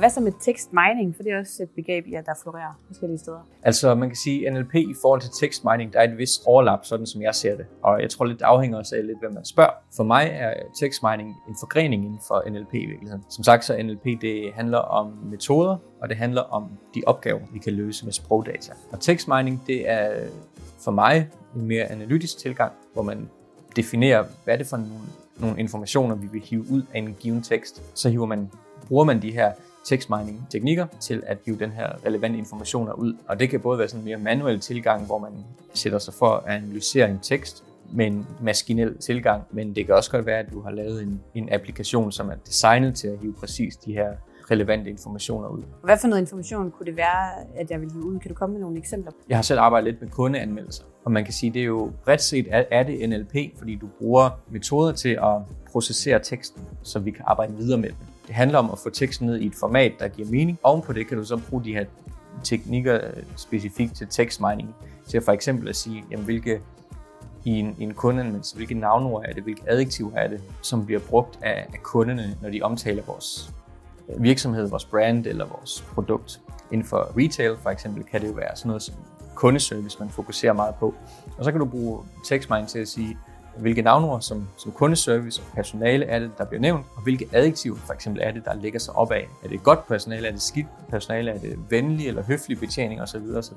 Hvad så med text mining? For det er også et begreb, ja, der florerer forskellige steder. Altså man kan sige, at NLP i forhold til text mining, der er et vist overlap, sådan som jeg ser det. Og jeg tror lidt, det afhænger også af lidt, hvem man spørger. For mig er text mining en forgrening inden for NLP i virkeligheden. Som sagt, så NLP det handler om metoder, og det handler om de opgaver, vi kan løse med sprogdata. Og text mining, det er for mig en mere analytisk tilgang, hvor man definerer, hvad er det for nogle, nogle informationer, vi vil hive ud af en given tekst. Så hiver man, bruger man de her text mining teknikker til at hive den her relevante informationer ud. Og det kan både være sådan en mere manuel tilgang, hvor man sætter sig for at analysere en tekst med en maskinel tilgang, men det kan også godt være, at du har lavet en, en applikation, som er designet til at hive præcis de her relevante informationer ud. Hvad for noget information kunne det være, at jeg vil hive ud? Kan du komme med nogle eksempler? Jeg har selv arbejdet lidt med kundeanmeldelser, og man kan sige, det er jo bredt set er det NLP, fordi du bruger metoder til at processere teksten, så vi kan arbejde videre med den. Det handler om at få teksten ned i et format, der giver mening. Ovenpå det kan du så bruge de her teknikker øh, specifikt til tekstmining, til for eksempel at sige, jamen, hvilke i en, i en kundeanmeldelse, hvilke navnord er det, hvilke adjektiver er det, som bliver brugt af, af kunderne, når de omtaler vores øh, virksomhed, vores brand eller vores produkt. Inden for retail for eksempel kan det jo være sådan noget som kundeservice, man fokuserer meget på. Og så kan du bruge TextMind til at sige, hvilke navnord som, som kundeservice og personale er det, der bliver nævnt, og hvilke adjektiver for eksempel er det, der ligger sig op af. Er det godt personale, er det skidt personale, er det venlig eller høflig betjening osv. osv.